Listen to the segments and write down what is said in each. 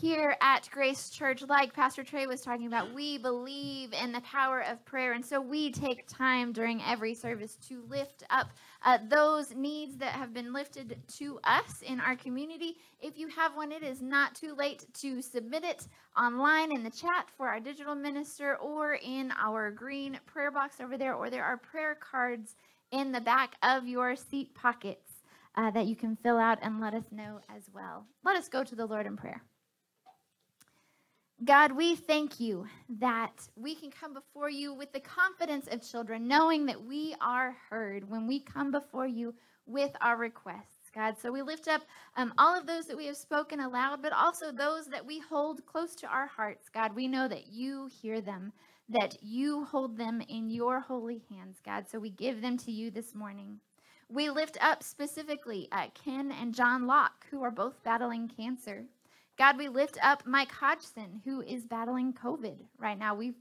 here at Grace Church, like Pastor Trey was talking about, we believe in the power of prayer. And so we take time during every service to lift up uh, those needs that have been lifted to us in our community. If you have one, it is not too late to submit it online in the chat for our digital minister or in our green prayer box over there, or there are prayer cards in the back of your seat pockets uh, that you can fill out and let us know as well. Let us go to the Lord in prayer. God, we thank you that we can come before you with the confidence of children, knowing that we are heard when we come before you with our requests, God. So we lift up um, all of those that we have spoken aloud, but also those that we hold close to our hearts, God. We know that you hear them, that you hold them in your holy hands, God. So we give them to you this morning. We lift up specifically uh, Ken and John Locke, who are both battling cancer. God, we lift up Mike Hodgson, who is battling COVID right now. We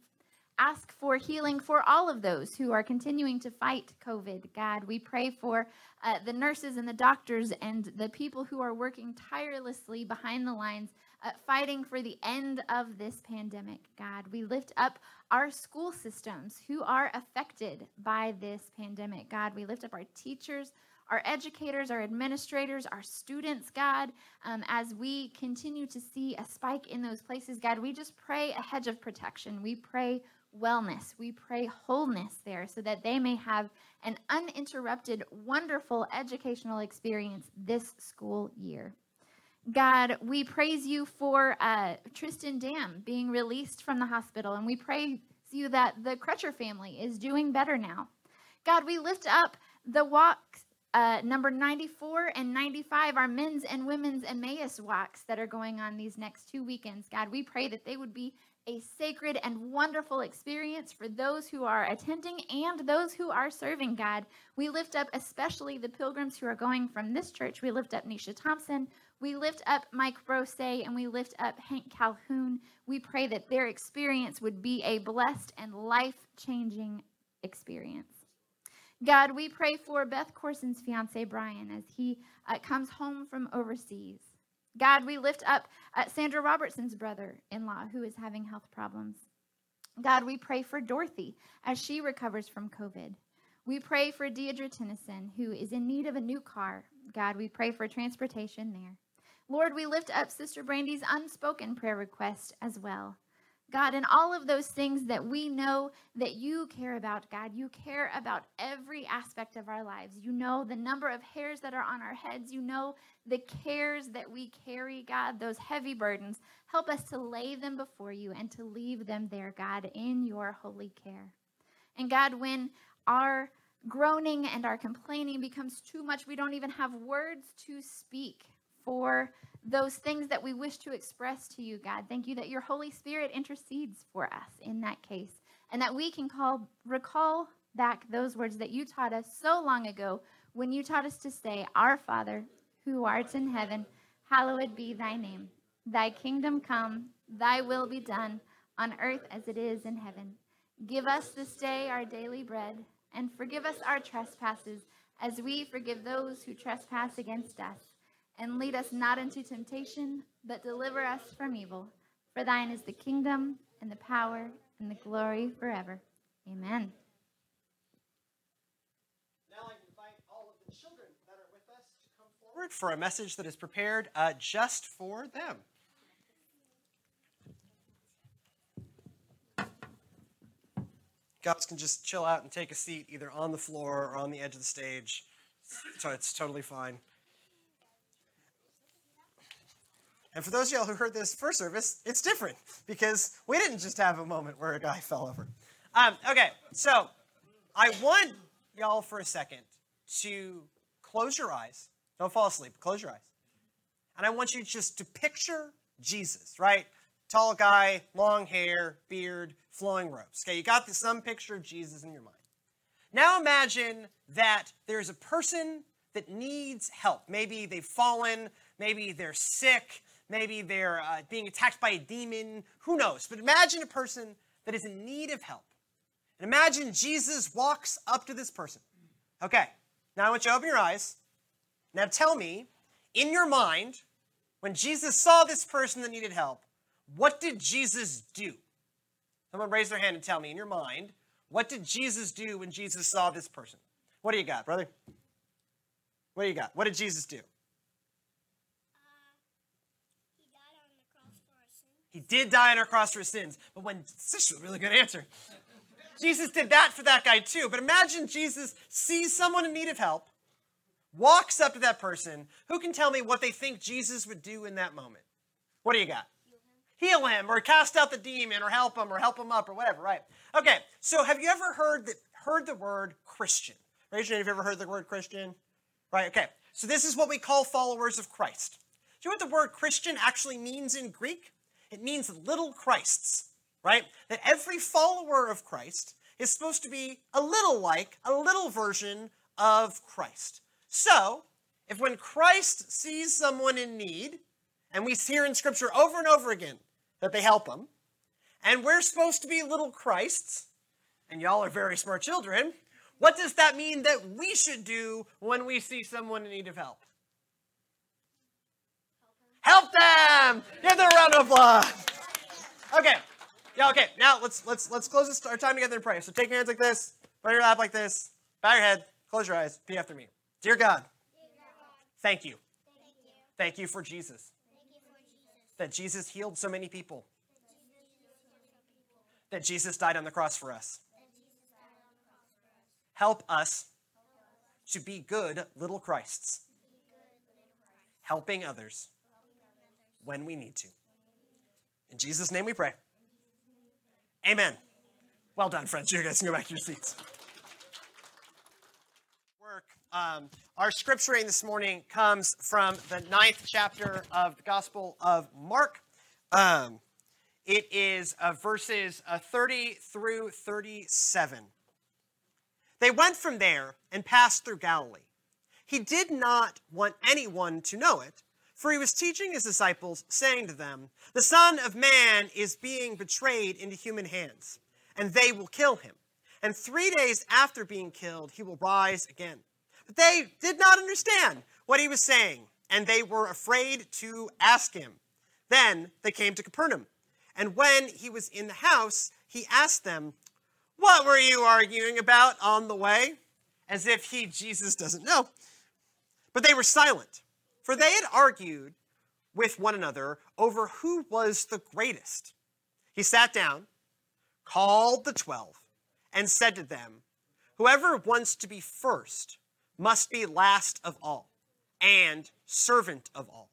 ask for healing for all of those who are continuing to fight COVID. God, we pray for uh, the nurses and the doctors and the people who are working tirelessly behind the lines, uh, fighting for the end of this pandemic. God, we lift up our school systems who are affected by this pandemic. God, we lift up our teachers our educators, our administrators, our students, God, um, as we continue to see a spike in those places, God, we just pray a hedge of protection. We pray wellness. We pray wholeness there so that they may have an uninterrupted, wonderful educational experience this school year. God, we praise you for uh, Tristan Dam being released from the hospital, and we praise you that the Crutcher family is doing better now. God, we lift up the walks uh, number 94 and 95 are men's and women's Emmaus walks that are going on these next two weekends. God, we pray that they would be a sacred and wonderful experience for those who are attending and those who are serving God. We lift up especially the pilgrims who are going from this church. We lift up Nisha Thompson. We lift up Mike Brose and we lift up Hank Calhoun. We pray that their experience would be a blessed and life changing experience. God, we pray for Beth Corson's fiance, Brian, as he uh, comes home from overseas. God, we lift up uh, Sandra Robertson's brother in law who is having health problems. God, we pray for Dorothy as she recovers from COVID. We pray for Deidre Tennyson, who is in need of a new car. God, we pray for transportation there. Lord, we lift up Sister Brandy's unspoken prayer request as well. God, and all of those things that we know that you care about, God, you care about every aspect of our lives. You know the number of hairs that are on our heads. You know the cares that we carry, God, those heavy burdens. Help us to lay them before you and to leave them there, God, in your holy care. And God, when our groaning and our complaining becomes too much, we don't even have words to speak for those things that we wish to express to you, God. Thank you that your Holy Spirit intercedes for us in that case and that we can call recall back those words that you taught us so long ago when you taught us to say, "Our Father, who art in heaven, hallowed be thy name. Thy kingdom come, thy will be done on earth as it is in heaven. Give us this day our daily bread, and forgive us our trespasses as we forgive those who trespass against us." And lead us not into temptation, but deliver us from evil. For thine is the kingdom, and the power, and the glory forever. Amen. Now I invite all of the children that are with us to come forward for a message that is prepared uh, just for them. Guys can just chill out and take a seat either on the floor or on the edge of the stage. So it's totally fine. And for those of y'all who heard this first service, it's different because we didn't just have a moment where a guy fell over. Um, okay, so I want y'all for a second to close your eyes. Don't fall asleep. Close your eyes. And I want you just to picture Jesus, right? Tall guy, long hair, beard, flowing robes. Okay, you got some picture of Jesus in your mind. Now imagine that there's a person that needs help. Maybe they've fallen, maybe they're sick, Maybe they're uh, being attacked by a demon. Who knows? But imagine a person that is in need of help. And imagine Jesus walks up to this person. Okay, now I want you to open your eyes. Now tell me, in your mind, when Jesus saw this person that needed help, what did Jesus do? Someone raise their hand and tell me in your mind, what did Jesus do when Jesus saw this person? What do you got, brother? What do you got? What did Jesus do? He did die on our cross for his sins. But when, this is a really good answer. Jesus did that for that guy too. But imagine Jesus sees someone in need of help, walks up to that person. Who can tell me what they think Jesus would do in that moment? What do you got? Heal him, or cast out the demon, or help him, or help him up, or whatever, right? Okay, so have you ever heard the, heard the word Christian? Raise your hand if you've ever heard the word Christian. Right, okay. So this is what we call followers of Christ. Do you know what the word Christian actually means in Greek? It means little Christs, right? That every follower of Christ is supposed to be a little like, a little version of Christ. So, if when Christ sees someone in need, and we hear in Scripture over and over again that they help them, and we're supposed to be little Christs, and y'all are very smart children, what does that mean that we should do when we see someone in need of help? Help them! Give them a round of applause. Okay. Yeah, okay. Now let's let's let's close this our time together and pray. So take your hands like this, put your lap like this, bow your head, close your eyes, be after me. Dear God, thank you. Thank you for Jesus. That Jesus healed so many people. That Jesus died on the cross for us. Help us to be good little Christs, helping others when we need to. In Jesus' name we pray. Amen. Well done, friends. You guys can go back to your seats. Work. Um, our scripture this morning comes from the ninth chapter of the Gospel of Mark. Um, it is uh, verses uh, 30 through 37. They went from there and passed through Galilee. He did not want anyone to know it for he was teaching his disciples, saying to them, The Son of Man is being betrayed into human hands, and they will kill him. And three days after being killed, he will rise again. But they did not understand what he was saying, and they were afraid to ask him. Then they came to Capernaum. And when he was in the house, he asked them, What were you arguing about on the way? As if he, Jesus, doesn't know. But they were silent. For they had argued with one another over who was the greatest. He sat down, called the twelve, and said to them, Whoever wants to be first must be last of all and servant of all.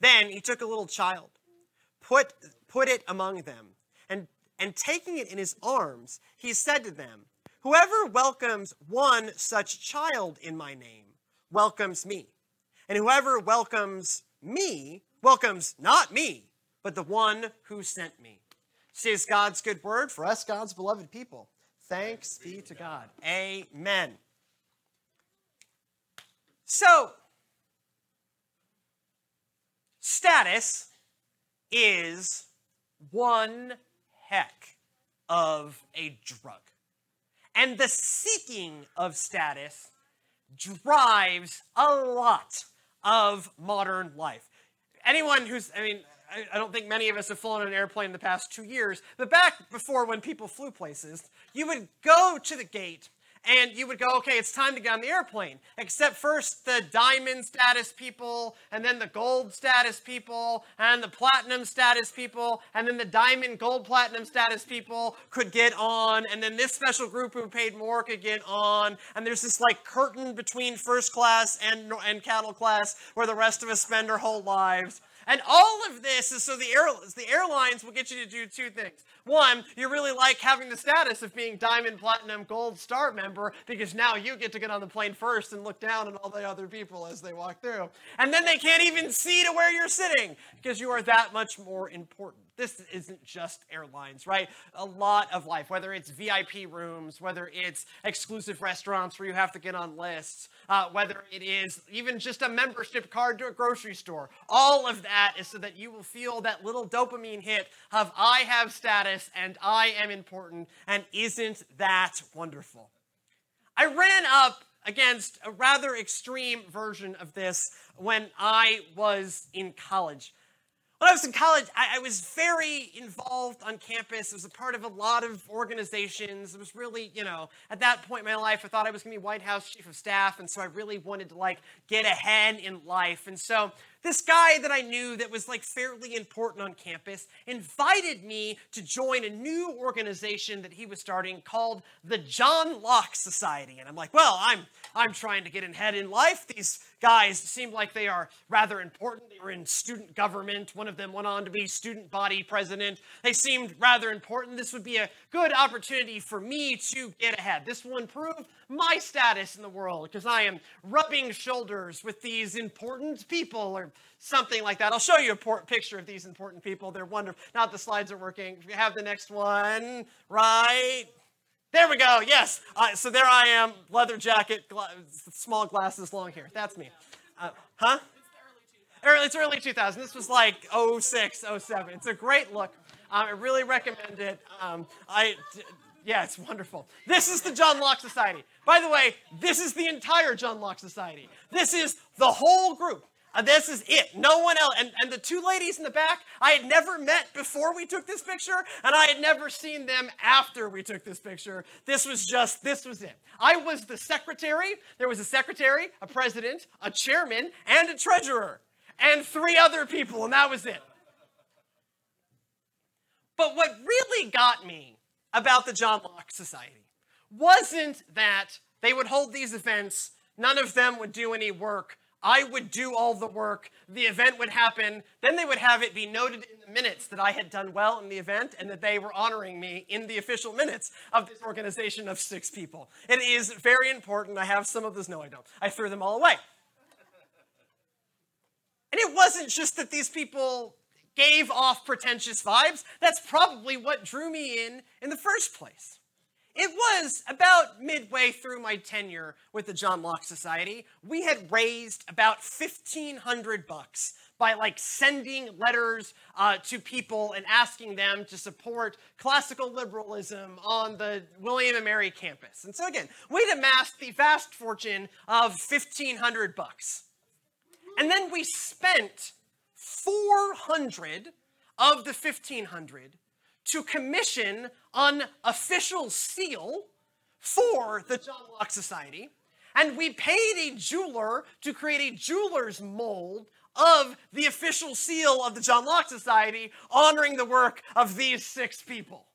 Then he took a little child, put, put it among them, and, and taking it in his arms, he said to them, Whoever welcomes one such child in my name welcomes me. And whoever welcomes me welcomes not me, but the one who sent me. This is God's good word for us, God's beloved people. Thanks be to God. Amen. So, status is one heck of a drug. And the seeking of status drives a lot of modern life. Anyone who's, I mean, I don't think many of us have flown on an airplane in the past two years, but back before when people flew places, you would go to the gate and you would go, okay, it's time to get on the airplane. Except first the diamond status people, and then the gold status people, and the platinum status people, and then the diamond, gold, platinum status people could get on, and then this special group who paid more could get on, and there's this like curtain between first class and, and cattle class where the rest of us spend our whole lives. And all of this is so the, air, the airlines will get you to do two things. One, you really like having the status of being diamond, platinum, gold star member because now you get to get on the plane first and look down at all the other people as they walk through. And then they can't even see to where you're sitting because you are that much more important. This isn't just airlines, right? A lot of life, whether it's VIP rooms, whether it's exclusive restaurants where you have to get on lists, uh, whether it is even just a membership card to a grocery store. All of that is so that you will feel that little dopamine hit of I have status and I am important, and isn't that wonderful? I ran up against a rather extreme version of this when I was in college. When I was in college, I, I, was very involved on campus. I was a part of a lot of organizations. It was really, you know, at that point in my life, I thought I was going to be White House chief of staff, and so I really wanted to like get ahead in life. And so this guy that I knew that was like fairly important on campus invited me to join a new organization that he was starting called the John Locke Society. And I'm like, well, I'm I'm trying to get ahead in life. These guys seem like they are rather important. They were in student government. One of them went on to be student body president. They seemed rather important. This would be a good opportunity for me to get ahead. This will improve my status in the world because I am rubbing shoulders with these important people or something like that. I'll show you a picture of these important people. They're wonderful. Not the slides are working. We have the next one, right? There we go. Yes. Uh, so there I am, leather jacket, gla- small glasses, long hair. That's me. Uh, huh? It's early 2000. This was like 06, 07. It's a great look. Um, I really recommend it. Um, I, yeah, it's wonderful. This is the John Locke Society. By the way, this is the entire John Locke Society. This is the whole group. Uh, this is it. No one else. And, and the two ladies in the back, I had never met before we took this picture, and I had never seen them after we took this picture. This was just, this was it. I was the secretary. There was a secretary, a president, a chairman, and a treasurer, and three other people, and that was it. But what really got me about the John Locke Society wasn't that they would hold these events, none of them would do any work, I would do all the work, the event would happen, then they would have it be noted in the minutes that I had done well in the event and that they were honoring me in the official minutes of this organization of six people. It is very important. I have some of those. No, I don't. I threw them all away. And it wasn't just that these people gave off pretentious vibes. That's probably what drew me in in the first place. It was about midway through my tenure with the John Locke Society. We had raised about 1500 bucks by like sending letters uh, to people and asking them to support classical liberalism on the William and Mary campus. And so again, we'd amassed the vast fortune of 1500 bucks. And then we spent 400 of the 1500 to commission an official seal for the John Locke Society. And we paid a jeweler to create a jeweler's mold of the official seal of the John Locke Society, honoring the work of these six people.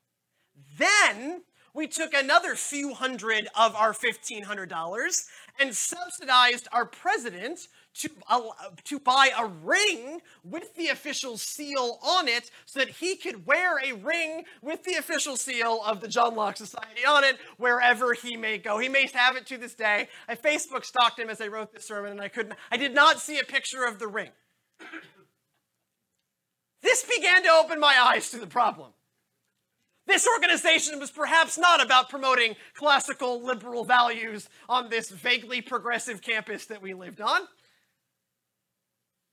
Then we took another few hundred of our $1,500 and subsidized our president to, uh, to buy a ring with the official seal on it so that he could wear a ring with the official seal of the John Locke Society on it wherever he may go. He may have it to this day. I Facebook stalked him as I wrote this sermon and I couldn't, I did not see a picture of the ring. this began to open my eyes to the problem. This organization was perhaps not about promoting classical liberal values on this vaguely progressive campus that we lived on.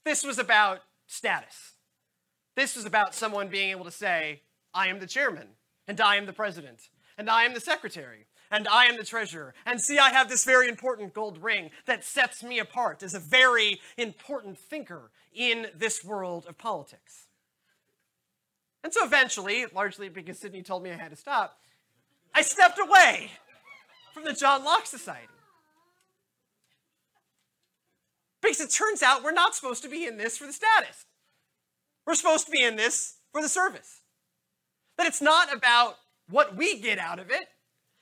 This was about status. This was about someone being able to say, I am the chairman, and I am the president, and I am the secretary, and I am the treasurer. And see, I have this very important gold ring that sets me apart as a very important thinker in this world of politics. And so eventually, largely because Sydney told me I had to stop, I stepped away from the John Locke Society. Because it turns out we're not supposed to be in this for the status. We're supposed to be in this for the service. That it's not about what we get out of it,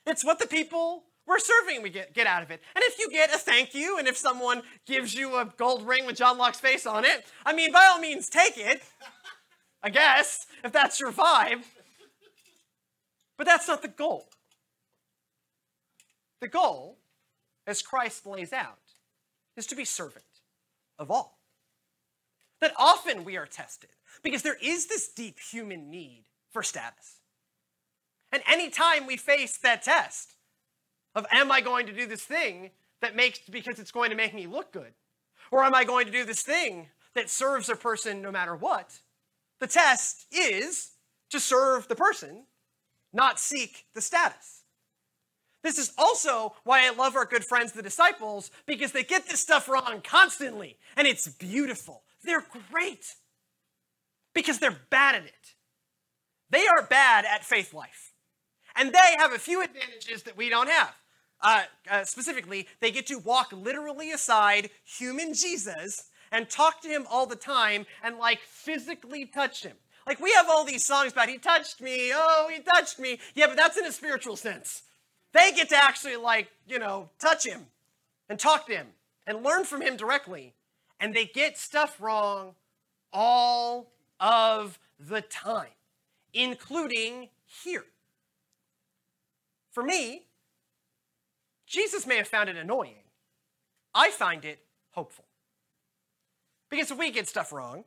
it's what the people we're serving we get, get out of it. And if you get a thank you, and if someone gives you a gold ring with John Locke's face on it, I mean, by all means, take it. I guess, if that's your vibe. But that's not the goal. The goal, as Christ lays out, is to be servant of all. That often we are tested because there is this deep human need for status. And anytime we face that test of, am I going to do this thing that makes, because it's going to make me look good? Or am I going to do this thing that serves a person no matter what? The test is to serve the person, not seek the status. This is also why I love our good friends, the disciples, because they get this stuff wrong constantly, and it's beautiful. They're great because they're bad at it. They are bad at faith life, and they have a few advantages that we don't have. Uh, uh, specifically, they get to walk literally aside human Jesus and talk to him all the time and like physically touch him. Like we have all these songs about he touched me, oh, he touched me. Yeah, but that's in a spiritual sense. They get to actually like, you know, touch him and talk to him and learn from him directly. And they get stuff wrong all of the time, including here. For me, Jesus may have found it annoying. I find it hopeful. Because if we get stuff wrong,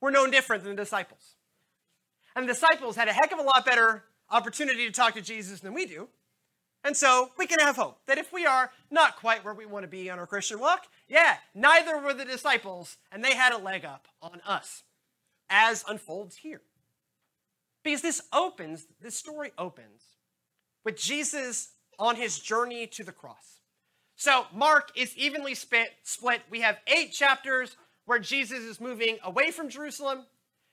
we're no different than the disciples. And the disciples had a heck of a lot better opportunity to talk to Jesus than we do. And so we can have hope that if we are not quite where we want to be on our Christian walk, yeah, neither were the disciples, and they had a leg up on us, as unfolds here. Because this opens, this story opens with Jesus on his journey to the cross. So Mark is evenly split. split. We have eight chapters where Jesus is moving away from Jerusalem,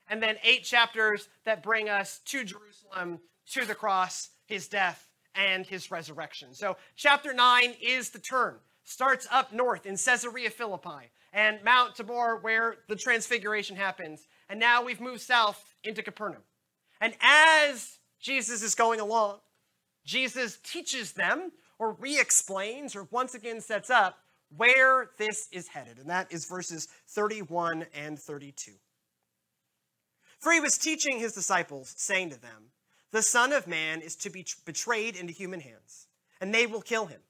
and then eight chapters that bring us to Jerusalem, to the cross, his death, and his resurrection. So chapter 9 is the turn. Starts up north in Caesarea Philippi and Mount Tabor, where the transfiguration happens. And now we've moved south into Capernaum. And as Jesus is going along, Jesus teaches them or re explains or once again sets up where this is headed. And that is verses 31 and 32. For he was teaching his disciples, saying to them, The Son of Man is to be betrayed into human hands, and they will kill him.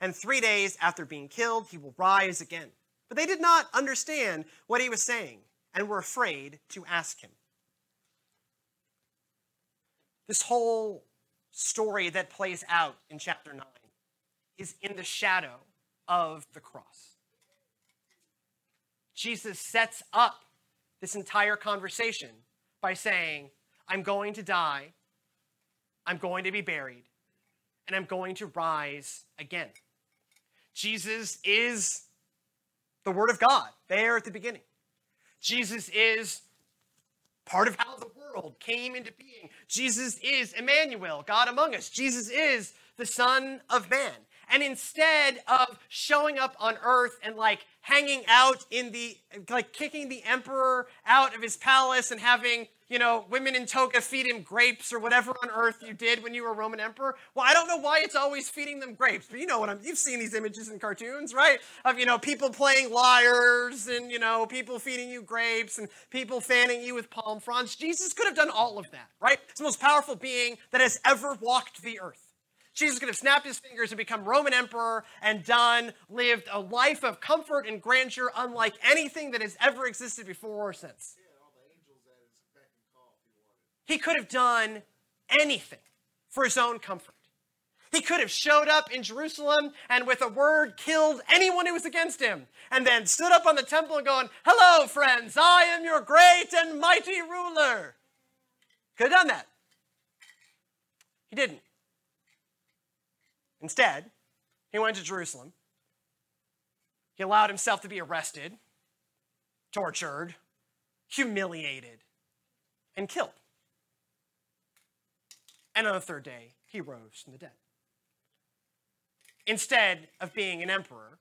And three days after being killed, he will rise again. But they did not understand what he was saying and were afraid to ask him. This whole story that plays out in chapter 9 is in the shadow of the cross. Jesus sets up this entire conversation by saying, I'm going to die, I'm going to be buried, and I'm going to rise again. Jesus is the Word of God there at the beginning. Jesus is part of how the world came into being. Jesus is Emmanuel, God among us. Jesus is the Son of Man. And instead of showing up on earth and like hanging out in the, like kicking the emperor out of his palace and having, you know, women in toga feed him grapes or whatever on earth you did when you were Roman emperor. Well, I don't know why it's always feeding them grapes, but you know what I'm, you've seen these images in cartoons, right? Of, you know, people playing lyres and, you know, people feeding you grapes and people fanning you with palm fronds. Jesus could have done all of that, right? It's the most powerful being that has ever walked the earth. Jesus could have snapped his fingers and become Roman emperor and done, lived a life of comfort and grandeur unlike anything that has ever existed before or since. He could have done anything for his own comfort. He could have showed up in Jerusalem and with a word killed anyone who was against him, and then stood up on the temple and going, Hello, friends, I am your great and mighty ruler. Could have done that. He didn't. Instead, he went to Jerusalem. He allowed himself to be arrested, tortured, humiliated, and killed. And on the third day, he rose from the dead. Instead of being an emperor,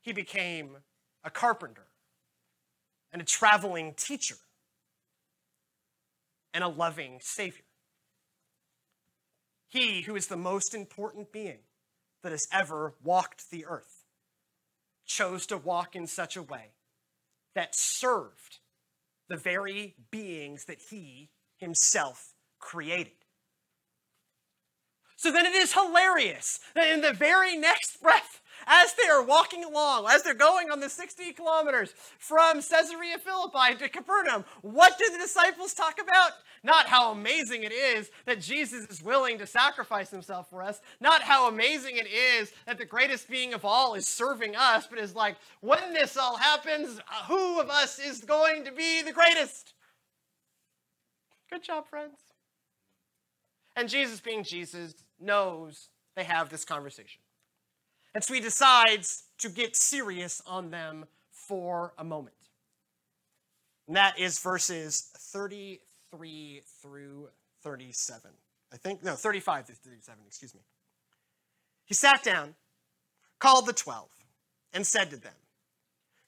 he became a carpenter and a traveling teacher and a loving Savior. He who is the most important being that has ever walked the earth chose to walk in such a way that served the very beings that he himself created. So then it is hilarious that in the very next breath, as they are walking along, as they're going on the 60 kilometers from Caesarea Philippi to Capernaum, what do the disciples talk about? Not how amazing it is that Jesus is willing to sacrifice himself for us, not how amazing it is that the greatest being of all is serving us, but is like, when this all happens, who of us is going to be the greatest? Good job, friends. And Jesus, being Jesus, knows they have this conversation. And so he decides to get serious on them for a moment. And that is verses 33 through 37. I think, no, 35 through 37, excuse me. He sat down, called the twelve, and said to them,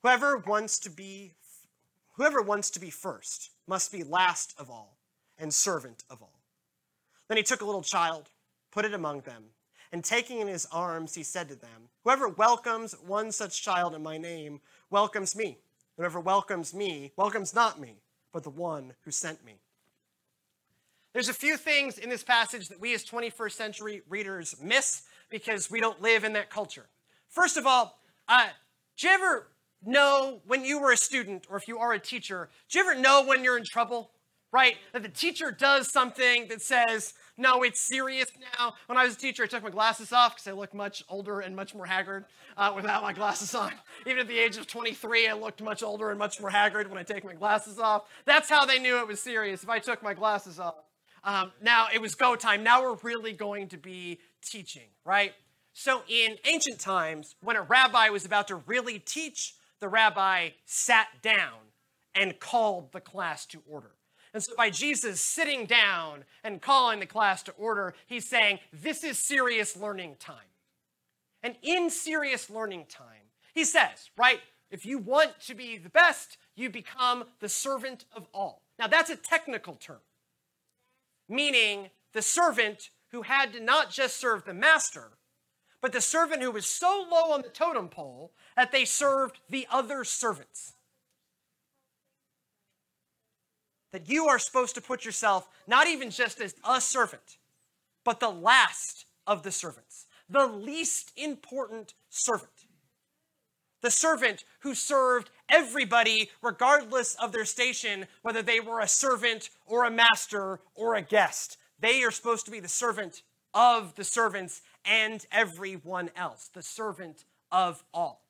Whoever wants to be whoever wants to be first must be last of all and servant of all. Then he took a little child, put it among them, and taking in his arms, he said to them, Whoever welcomes one such child in my name welcomes me. Whoever welcomes me welcomes not me, but the one who sent me. There's a few things in this passage that we as 21st century readers miss because we don't live in that culture. First of all, uh, do you ever know when you were a student or if you are a teacher, do you ever know when you're in trouble? Right? That the teacher does something that says, no, it's serious now. When I was a teacher, I took my glasses off because I looked much older and much more haggard uh, without my glasses on. Even at the age of 23, I looked much older and much more haggard when I take my glasses off. That's how they knew it was serious if I took my glasses off. Um, now it was go time. Now we're really going to be teaching, right? So in ancient times, when a rabbi was about to really teach, the rabbi sat down and called the class to order. And so, by Jesus sitting down and calling the class to order, he's saying, This is serious learning time. And in serious learning time, he says, right, if you want to be the best, you become the servant of all. Now, that's a technical term, meaning the servant who had to not just serve the master, but the servant who was so low on the totem pole that they served the other servants. That you are supposed to put yourself not even just as a servant, but the last of the servants, the least important servant. The servant who served everybody, regardless of their station, whether they were a servant or a master or a guest. They are supposed to be the servant of the servants and everyone else, the servant of all.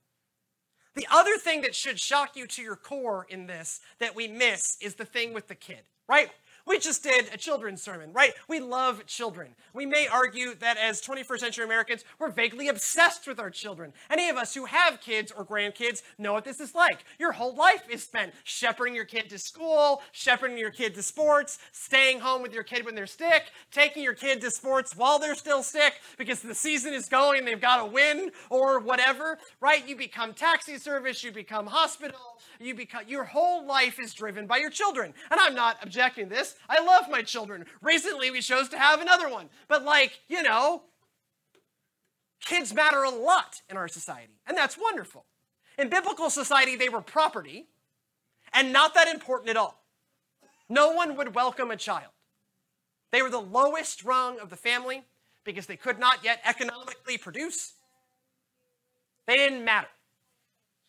The other thing that should shock you to your core in this that we miss is the thing with the kid, right? We just did a children's sermon, right? We love children. We may argue that as 21st century Americans, we're vaguely obsessed with our children. Any of us who have kids or grandkids know what this is like. Your whole life is spent shepherding your kid to school, shepherding your kid to sports, staying home with your kid when they're sick, taking your kid to sports while they're still sick because the season is going, they've got to win or whatever, right? You become taxi service, you become hospital, you become your whole life is driven by your children. And I'm not objecting to this. I love my children. Recently we chose to have another one. But like, you know, kids matter a lot in our society, and that's wonderful. In biblical society, they were property and not that important at all. No one would welcome a child. They were the lowest rung of the family because they could not yet economically produce. They didn't matter.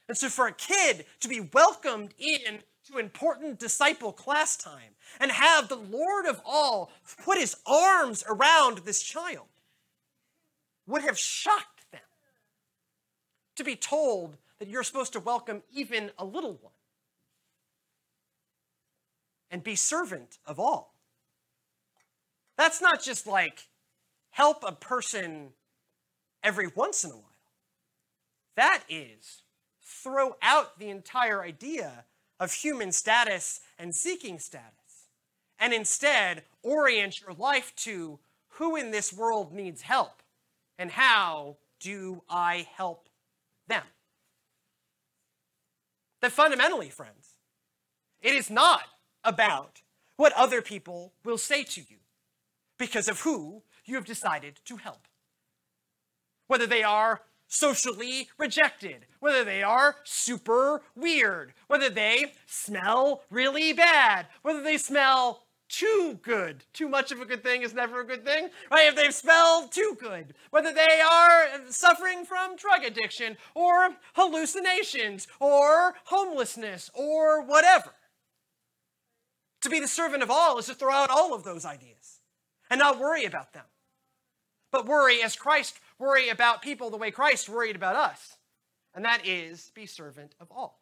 And so, for a kid to be welcomed in to important disciple class time and have the Lord of all put his arms around this child would have shocked them to be told that you're supposed to welcome even a little one and be servant of all. That's not just like help a person every once in a while. That is throw out the entire idea of human status and seeking status, and instead orient your life to who in this world needs help and how do I help them? That fundamentally, friends, it is not about what other people will say to you because of who you have decided to help. Whether they are socially rejected, whether they are super weird, whether they smell really bad, whether they smell too good. Too much of a good thing is never a good thing, right? If they smell too good, whether they are suffering from drug addiction or hallucinations or homelessness or whatever. To be the servant of all is to throw out all of those ideas and not worry about them, but worry as Christ worry about people the way Christ worried about us, and that is be servant of all.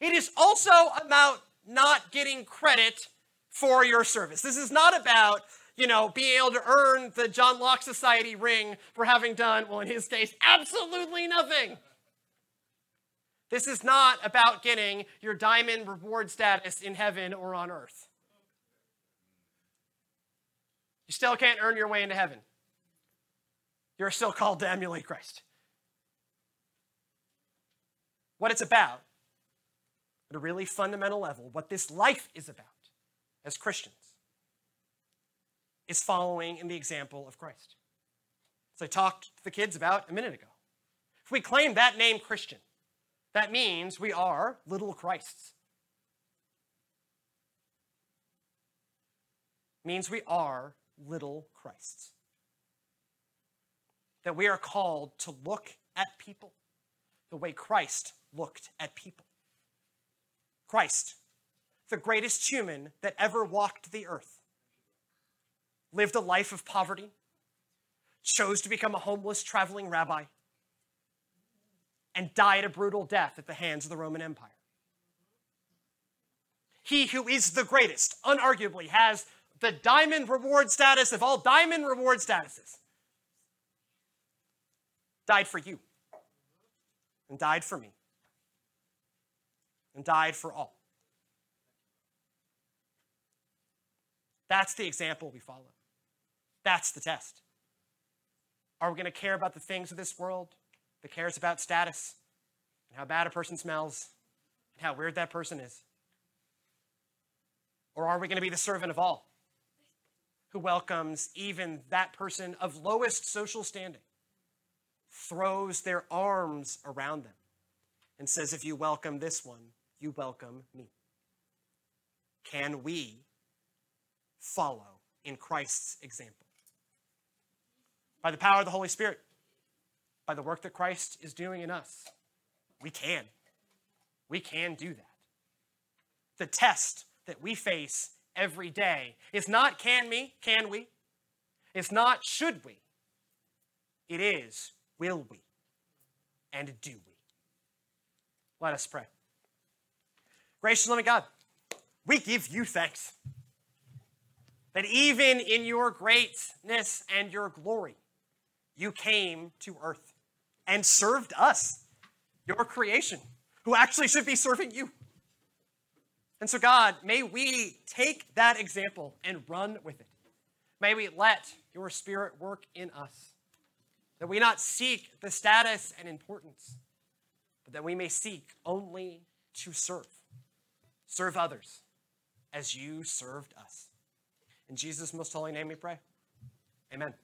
It is also about not getting credit for your service. This is not about you know, being able to earn the John Locke Society ring for having done, well, in his case, absolutely nothing. This is not about getting your diamond reward status in heaven or on earth. You still can't earn your way into heaven. You're still called to emulate Christ. What it's about, at a really fundamental level, what this life is about as Christians, is following in the example of Christ. As I talked to the kids about a minute ago. If we claim that name Christian, that means we are little Christs. Means we are little Christs. That we are called to look at people the way Christ looked at people. Christ, the greatest human that ever walked the earth, lived a life of poverty, chose to become a homeless traveling rabbi, and died a brutal death at the hands of the Roman Empire. He who is the greatest, unarguably, has the diamond reward status of all diamond reward statuses, died for you, and died for me, and died for all. That's the example we follow. That's the test. Are we going to care about the things of this world? that cares about status and how bad a person smells and how weird that person is? Or are we going to be the servant of all who welcomes even that person of lowest social standing, throws their arms around them, and says, If you welcome this one, you welcome me? Can we follow in Christ's example? By the power of the Holy Spirit, by the work that Christ is doing in us. We can. We can do that. The test that we face every day is not can we, can we? It's not should we. It is will we and do we. Let us pray. Gracious loving God, we give you thanks that even in your greatness and your glory, you came to earth and served us, your creation, who actually should be serving you. And so, God, may we take that example and run with it. May we let your spirit work in us. That we not seek the status and importance, but that we may seek only to serve. Serve others as you served us. In Jesus' most holy name we pray. Amen.